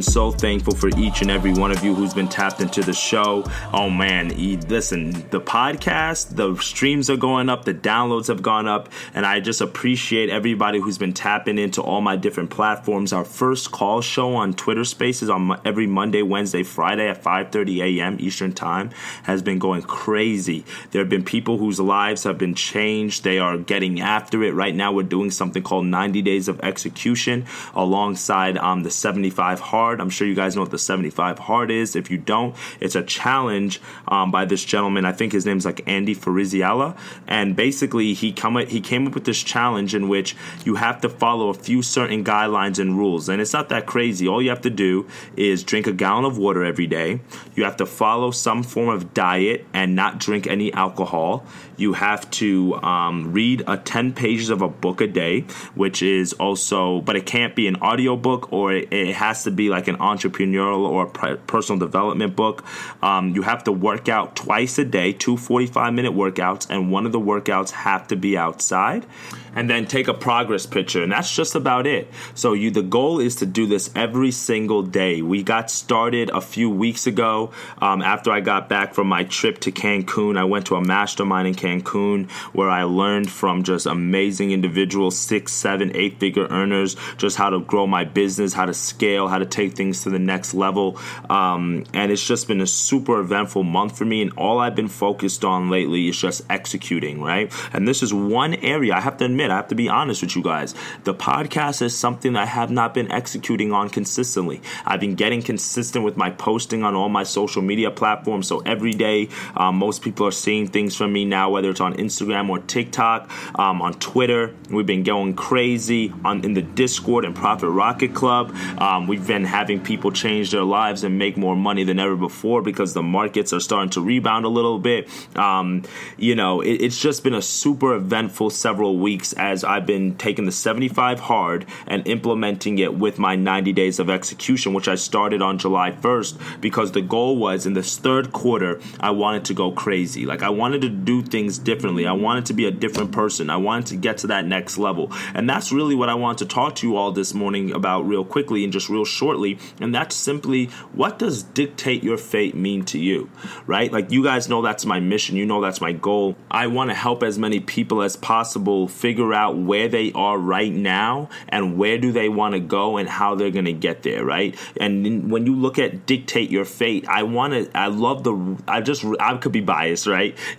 Am so thankful for each and every one of you who's been tapped into the show. Oh man, listen, the podcast, the streams are going up, the downloads have gone up, and I just appreciate everybody who's been tapping into all my different platforms. Our first call show on Twitter Spaces on every Monday, Wednesday, Friday at 5:30 a.m. Eastern Time has been going crazy. There have been people whose lives have been changed. They are getting after it. Right now, we're doing something called 90 Days of execution alongside um, the 75 hard. I'm sure you guys know what the 75 hard is. If you don't, it's a challenge um, by this gentleman. I think his name's like Andy Frisella, and basically he come he came up with this challenge in which you have to follow a few certain guidelines and rules, and it's not that crazy. All you have to do is drink a gallon of water every day. You have to follow some form of diet and not drink any alcohol. You have to um, read a 10 pages of a book a day, which is also, but it can't be an audio book or it, it has to be like an entrepreneurial or personal development book. Um, you have to work out twice a day, two 45 minute workouts, and one of the workouts have to be outside and then take a progress picture and that's just about it. So you the goal is to do this every single day. We got started a few weeks ago um, after i got back from my trip to cancun. I went to a mastermind in cancun where i learned from just amazing individuals six seven eight figure earners just how to grow my business how to scale how to take things to the next level. Um, and it's just been a super eventful month for me and all i've been focused on lately is just executing right? And this is one area i have to admit admit, I have to be honest with you guys. The podcast is something I have not been executing on consistently. I've been getting consistent with my posting on all my social media platforms. So every day, um, most people are seeing things from me now, whether it's on Instagram or TikTok, um, on Twitter. We've been going crazy on in the Discord and Profit Rocket Club. Um, we've been having people change their lives and make more money than ever before because the markets are starting to rebound a little bit. Um, you know, it, it's just been a super eventful several weeks weeks as I've been taking the 75 hard and implementing it with my 90 days of execution, which I started on July 1st because the goal was in this third quarter, I wanted to go crazy. Like I wanted to do things differently. I wanted to be a different person. I wanted to get to that next level. And that's really what I want to talk to you all this morning about real quickly and just real shortly. And that's simply what does dictate your fate mean to you, right? Like you guys know that's my mission. You know that's my goal. I want to help as many people as possible figure figure out where they are right now and where do they want to go and how they're going to get there, right? And when you look at dictate your fate, I want to I love the I just I could be biased, right?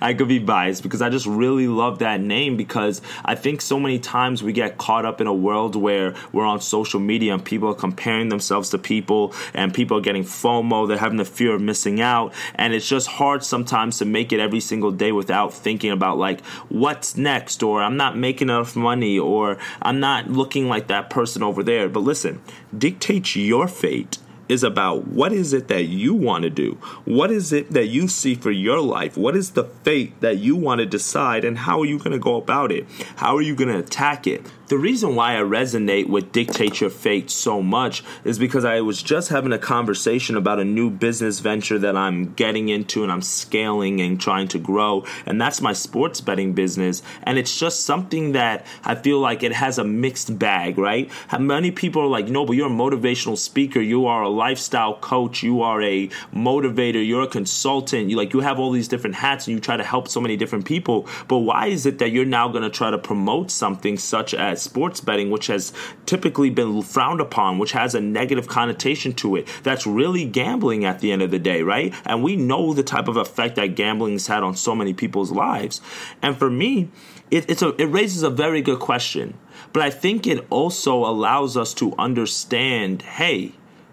I could be biased because I just really love that name because I think so many times we get caught up in a world where we're on social media and people are comparing themselves to people and people are getting FOMO, they're having the fear of missing out, and it's just hard sometimes to make it every single day without thinking about like what's next or or I'm not making enough money or I'm not looking like that person over there. But listen, dictate your fate is about what is it that you want to do? What is it that you see for your life? What is the fate that you want to decide and how are you going to go about it? How are you going to attack it? The reason why I resonate with Dictate Your Fate so much is because I was just having a conversation about a new business venture that I'm getting into and I'm scaling and trying to grow, and that's my sports betting business. And it's just something that I feel like it has a mixed bag, right? Many people are like, no, but you're a motivational speaker, you are a lifestyle coach, you are a motivator, you're a consultant, you like you have all these different hats and you try to help so many different people. But why is it that you're now going to try to promote something such as sports betting, which has typically been frowned upon, which has a negative connotation to it. That's really gambling at the end of the day, right? And we know the type of effect that gambling has had on so many people's lives. And for me, it, it's a, it raises a very good question. But I think it also allows us to understand hey,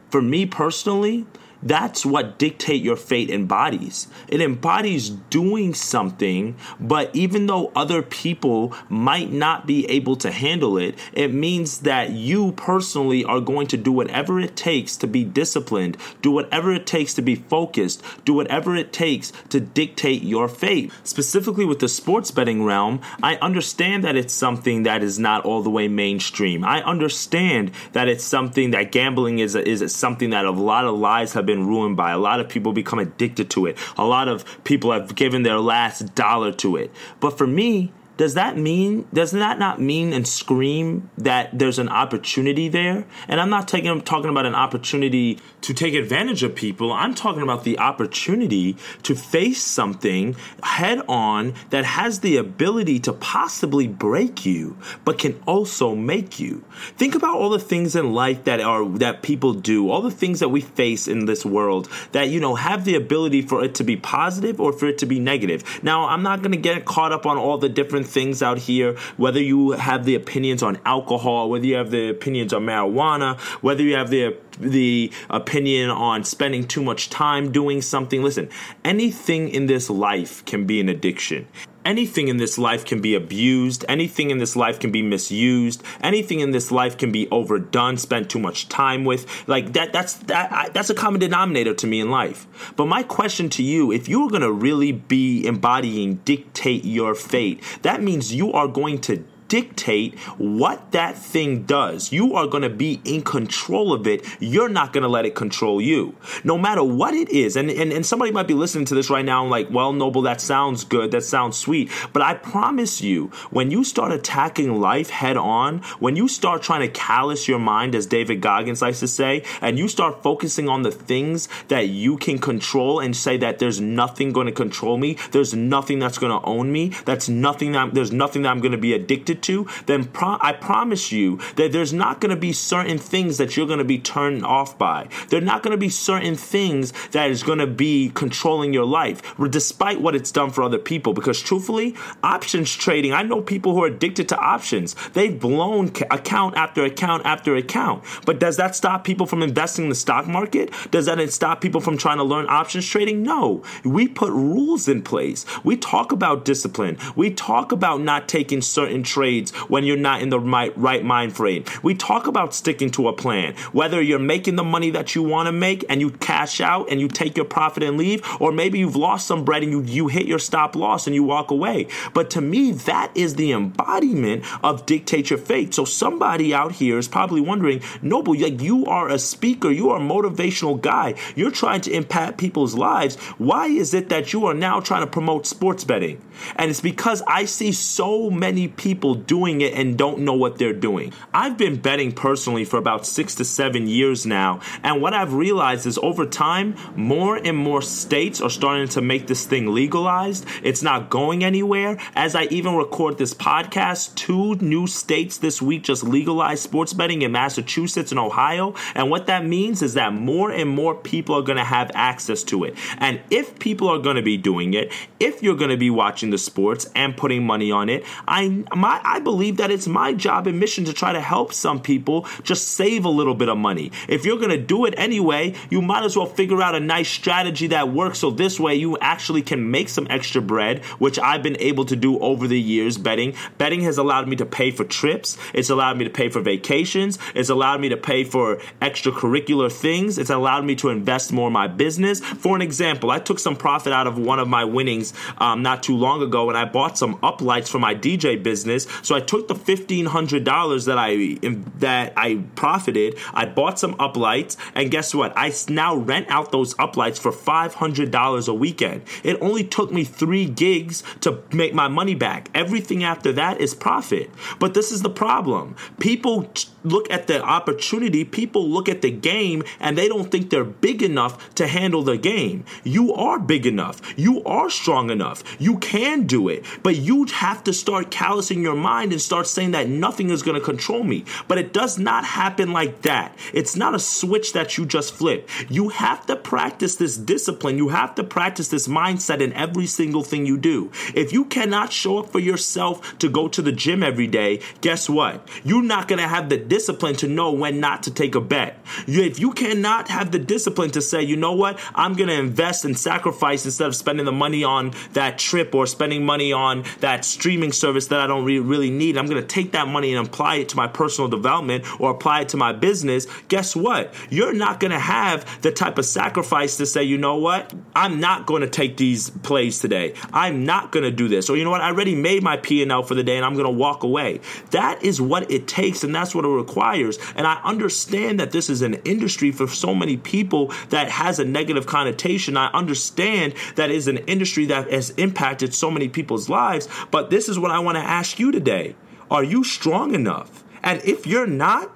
for me personally, that's what dictate your fate embodies. It embodies doing something, but even though other people might not be able to handle it, it means that you personally are going to do whatever it takes to be disciplined, do whatever it takes to be focused, do whatever it takes to dictate your fate. Specifically with the sports betting realm, I understand that it's something that is not all the way mainstream. I understand that it's something that gambling is is something that a lot of lies have been ruined by. A lot of people become addicted to it. A lot of people have given their last dollar to it. But for me, does that mean does that not mean and scream that there's an opportunity there? And I'm not taking talking about an opportunity to take advantage of people. I'm talking about the opportunity to face something head on that has the ability to possibly break you, but can also make you. Think about all the things in life that are that people do, all the things that we face in this world that you know have the ability for it to be positive or for it to be negative. Now, I'm not going to get caught up on all the different things out here, whether you have the opinions on alcohol, whether you have the opinions on marijuana, whether you have the the opinion on spending too much time doing something. Listen, anything in this life can be an addiction anything in this life can be abused, anything in this life can be misused, anything in this life can be overdone, spent too much time with. Like that that's that that's a common denominator to me in life. But my question to you, if you're going to really be embodying dictate your fate, that means you are going to dictate what that thing does. You are going to be in control of it. You're not going to let it control you. No matter what it is. And, and, and somebody might be listening to this right now and like, well, Noble, that sounds good. That sounds sweet. But I promise you, when you start attacking life head on, when you start trying to callous your mind, as David Goggins likes to say, and you start focusing on the things that you can control and say that there's nothing going to control me, there's nothing that's going to own me, that's nothing that there's nothing that I'm going to be addicted to, then pro- I promise you that there's not going to be certain things that you're going to be turned off by. There're not going to be certain things that is going to be controlling your life, despite what it's done for other people. Because truthfully, options trading, I know people who are addicted to options. They've blown account after account after account. But does that stop people from investing in the stock market? Does that stop people from trying to learn options trading? No. We put rules in place. We talk about discipline. We talk about not taking certain trades trades when you're not in the right, right mind frame. We talk about sticking to a plan, whether you're making the money that you want to make and you cash out and you take your profit and leave, or maybe you've lost some bread and you, you hit your stop loss and you walk away. But to me, that is the embodiment of dictate your fate. So somebody out here is probably wondering, Noble, like you are a speaker, you are a motivational guy, you're trying to impact people's lives. Why is it that you are now trying to promote sports betting? And it's because I see so many people doing it and don't know what they're doing. I've been betting personally for about six to seven years now. And what I've realized is over time, more and more states are starting to make this thing legalized. It's not going anywhere. As I even record this podcast, two new states this week just legalized sports betting in Massachusetts and Ohio. And what that means is that more and more people are going to have access to it. And if people are going to be doing it, if you're going to be watching the sports and putting money on it, I my I believe that it's my job and mission to try to help some people just save a little bit of money. If you're going to do it anyway, you might as well figure out a nice strategy that works so this way you actually can make some extra bread, which I've been able to do over the years betting. Betting has allowed me to pay for trips, it's allowed me to pay for vacations, it's allowed me to pay for extracurricular things, it's allowed me to invest more in my business. For an example, I took some profit out of one of my winnings um, not too long ago and I bought some uplights for my DJ business so I took the fifteen hundred dollars that I that I profited. I bought some uplights, and guess what? I now rent out those uplights for five hundred dollars a weekend. It only took me three gigs to make my money back. Everything after that is profit. But this is the problem. People look at the opportunity. People look at the game, and they don't think they're big enough to handle the game. You are big enough. You are strong enough. You can do it. But you have to start callousing your mind and start saying that nothing is going to control me. But it does not happen like that. It's not a switch that you just flip. You have to practice this discipline. You have to practice this mindset in every single thing you do. If you cannot show up for yourself to go to the gym every day, guess what? You're not going to have the discipline to know when not to take a bet. If you cannot have the discipline to say, you know what, I'm going to invest and sacrifice instead of spending the money on that trip or spending money on that streaming service that I don't really really need. I'm going to take that money and apply it to my personal development or apply it to my business. Guess what? You're not going to have the type of sacrifice to say, you know what? I'm not going to take these plays today. I'm not going to do this. Or you know what? I already made my P&L for the day and I'm going to walk away. That is what it takes and that's what a requires. And I understand that this is an industry for so many people that has a negative connotation. I understand that is an industry that has impacted so many people's lives. But this is what I want to ask you today. Are you strong enough? And if you're not,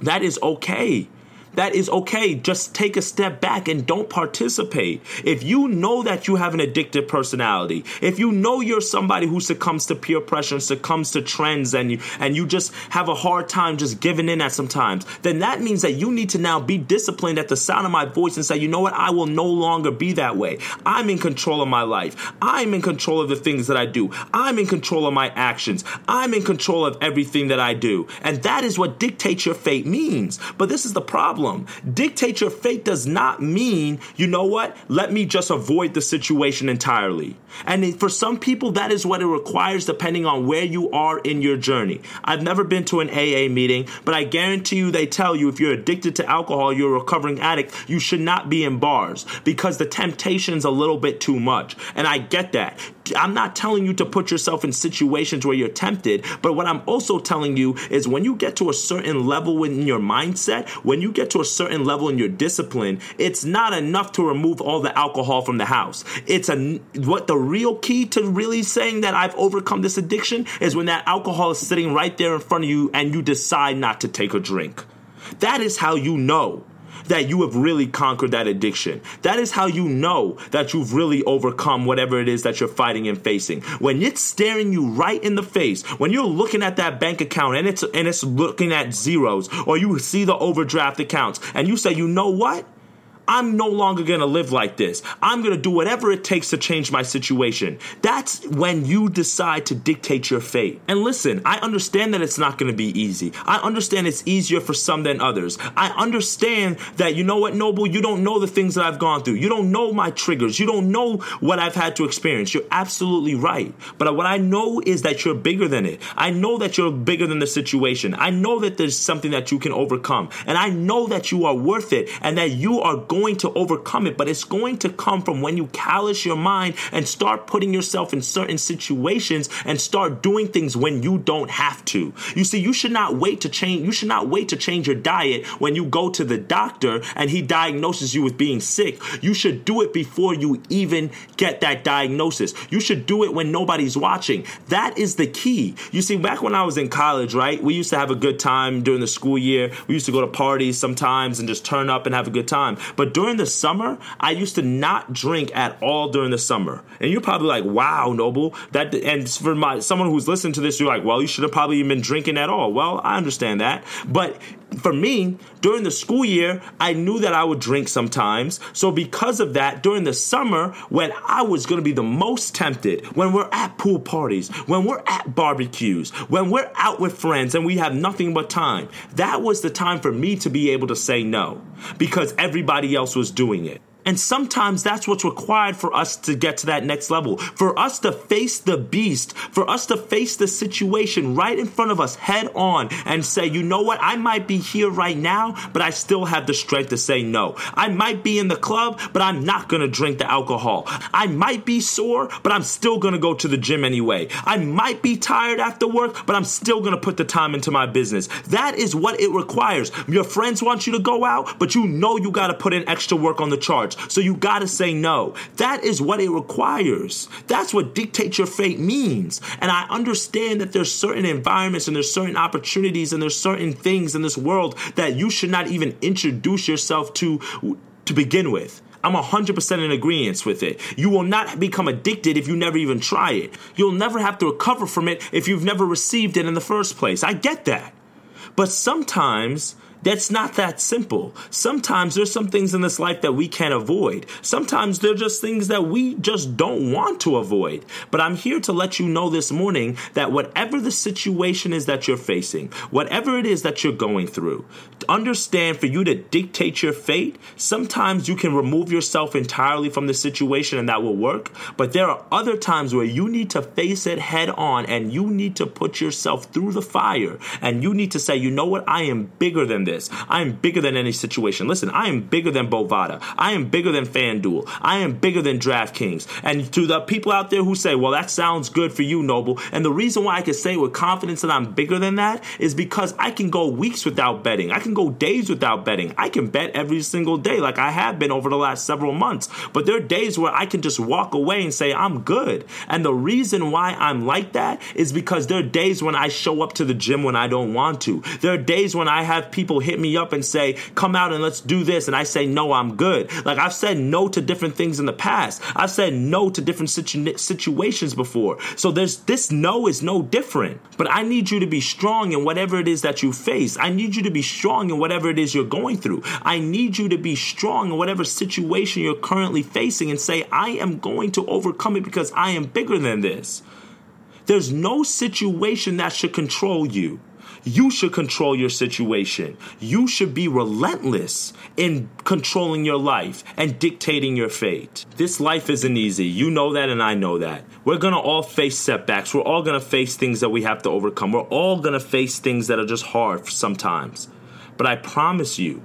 that is okay that is okay. Just take a step back and don't participate. If you know that you have an addictive personality, if you know you're somebody who succumbs to peer pressure and succumbs to trends and you and you just have a hard time just giving in at sometimes, then that means that you need to now be disciplined at the sound of my voice and say, you know what, I will no longer be that way. I'm in control of my life. I'm in control of the things that I do. I'm in control of my actions. I'm in control of everything that I do. And that is what dictates your fate means. But this is the problem problem. Dictate your fate does not mean, you know what, let me just avoid the situation entirely. And for some people, that is what it requires depending on where you are in your journey. I've never been to an AA meeting, but I guarantee you they tell you if you're addicted to alcohol, you're a recovering addict, you should not be in bars because the temptation's a little bit too much. And I get that. I'm not telling you to put yourself in situations where you're tempted, but what I'm also telling you is when you get to a certain level in your mindset, when you get to a certain level in your discipline, it's not enough to remove all the alcohol from the house. It's a what the real key to really saying that I've overcome this addiction is when that alcohol is sitting right there in front of you and you decide not to take a drink. That is how you know that you have really conquered that addiction. That is how you know that you've really overcome whatever it is that you're fighting and facing. When it's staring you right in the face, when you're looking at that bank account and it's and it's looking at zeros, or you see the overdraft accounts and you say, you know what? I'm no longer going to live like this. I'm going to do whatever it takes to change my situation. That's when you decide to dictate your fate. And listen, I understand that it's not going to be easy. I understand it's easier for some than others. I understand that, you know what, Noble, you don't know the things that I've gone through. You don't know my triggers. You don't know what I've had to experience. You're absolutely right. But what I know is that you're bigger than it. I know that you're bigger than the situation. I know that there's something that you can overcome. And I know that you are worth it and that you are going going to overcome it, but it's going to come from when you callous your mind and start putting yourself in certain situations and start doing things when you don't have to. You see, you should not wait to change, you should not wait to change your diet when you go to the doctor and he diagnoses you with being sick. You should do it before you even get that diagnosis. You should do it when nobody's watching. That is the key. You see, back when I was in college, right, we used to have a good time during the school year. We used to go to parties sometimes and just turn up and have a good time. But but during the summer, I used to not drink at all during the summer. And you're probably like, wow, Noble. That and for my someone who's listening to this, you're like, well, you should have probably been drinking at all. Well, I understand that. But for me, during the school year, I knew that I would drink sometimes. So because of that, during the summer, when I was going to be the most tempted, when we're at pool parties, when we're at barbecues, when we're out with friends and we have nothing but time, that was the time for me to be able to say no because everybody else was doing it. And sometimes that's what's required for us to get to that next level. For us to face the beast, for us to face the situation right in front of us head on and say, you know what? I might be here right now, but I still have the strength to say no. I might be in the club, but I'm not going to drink the alcohol. I might be sore, but I'm still going to go to the gym anyway. I might be tired after work, but I'm still going to put the time into my business. That is what it requires. Your friends want you to go out, but you know you got to put in extra work on the charge. So you got to say no. That is what it requires. That's what dictate your fate means. And I understand that there's certain environments and there's certain opportunities and there's certain things in this world that you should not even introduce yourself to to begin with. I'm 100% in agreement with it. You will not become addicted if you never even try it. You'll never have to recover from it if you've never received it in the first place. I get that. But sometimes that's not that simple. Sometimes there's some things in this life that we can't avoid. Sometimes they're just things that we just don't want to avoid. But I'm here to let you know this morning that whatever the situation is that you're facing, whatever it is that you're going through, understand for you to dictate your fate, sometimes you can remove yourself entirely from the situation and that will work. But there are other times where you need to face it head on and you need to put yourself through the fire and you need to say, you know what? I am bigger than this. I am bigger than any situation. Listen, I am bigger than Bovada. I am bigger than FanDuel. I am bigger than DraftKings. And to the people out there who say, well, that sounds good for you, Noble. And the reason why I can say with confidence that I'm bigger than that is because I can go weeks without betting. I can go days without betting. I can bet every single day like I have been over the last several months. But there are days where I can just walk away and say, I'm good. And the reason why I'm like that is because there are days when I show up to the gym when I don't want to. There are days when I have people hit me up and say, come out and let's do this. And I say, no, I'm good. Like I've said no to different things in the past. I've said no to different situ- situations before. So there's this no is no different. But I need you to be strong in whatever it is that you face. I need you to be strong in whatever it is you're going through. I need you to be strong in whatever situation you're currently facing and say, I am going to overcome it because I am bigger than this. There's no situation that should control you. You should control your situation. You should be relentless in controlling your life and dictating your fate. This life isn't easy. You know that, and I know that. We're gonna all face setbacks. We're all gonna face things that we have to overcome. We're all gonna face things that are just hard sometimes. But I promise you,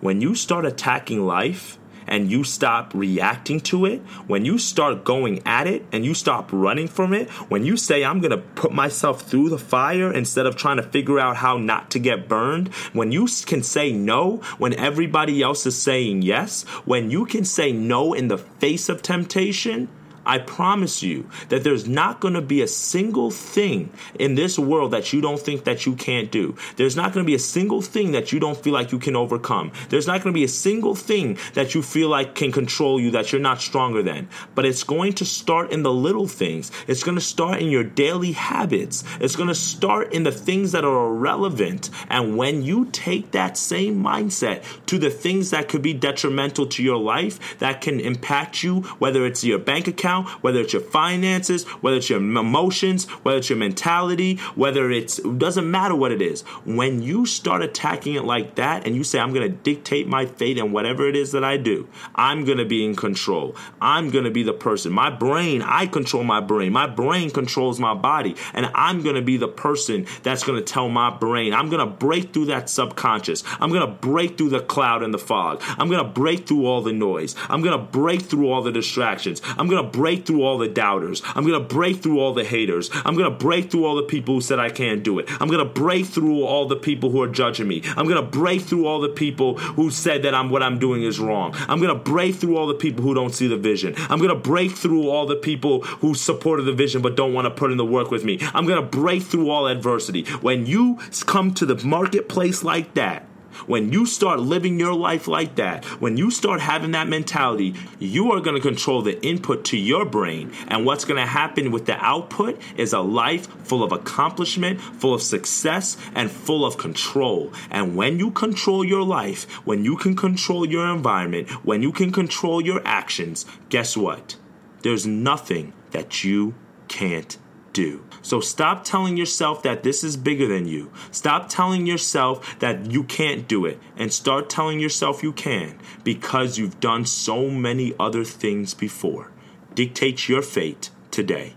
when you start attacking life, and you stop reacting to it, when you start going at it and you stop running from it, when you say, I'm going to put myself through the fire instead of trying to figure out how not to get burned, when you can say no when everybody else is saying yes, when you can say no in the face of temptation, I promise you that there's not going to be a single thing in this world that you don't think that you can't do. There's not going to be a single thing that you don't feel like you can overcome. There's not going to be a single thing that you feel like can control you that you're not stronger than. But it's going to start in the little things. It's going to start in your daily habits. It's going to start in the things that are irrelevant. And when you take that same mindset to the things that could be detrimental to your life, that can impact you, whether it's your bank account, whether it's your finances, whether it's your emotions, whether it's your mentality, whether it's it doesn't matter what it is. When you start attacking it like that and you say, I'm going to dictate my fate and whatever it is that I do, I'm going to be in control. I'm going to be the person. My brain, I control my brain. My brain controls my body. And I'm going to be the person that's going to tell my brain, I'm going to break through that subconscious. I'm going to break through the cloud and the fog. I'm going to break through all the noise. I'm going to break through all the distractions. I'm going to break break through all the doubters. I'm going to break through all the haters. I'm going to break through all the people who said I can't do it. I'm going to break through all the people who are judging me. I'm going to break through all the people who said that I'm what I'm doing is wrong. I'm going to break through all the people who don't see the vision. I'm going to break through all the people who supported the vision but don't want to put in the work with me. I'm going to break through all adversity. When you come to the marketplace like that, when you start living your life like that, when you start having that mentality, you are going to control the input to your brain. And what's going to happen with the output is a life full of accomplishment, full of success, and full of control. And when you control your life, when you can control your environment, when you can control your actions, guess what? There's nothing that you can't do. So stop telling yourself that this is bigger than you. Stop telling yourself that you can't do it and start telling yourself you can because you've done so many other things before. Dictate your fate today.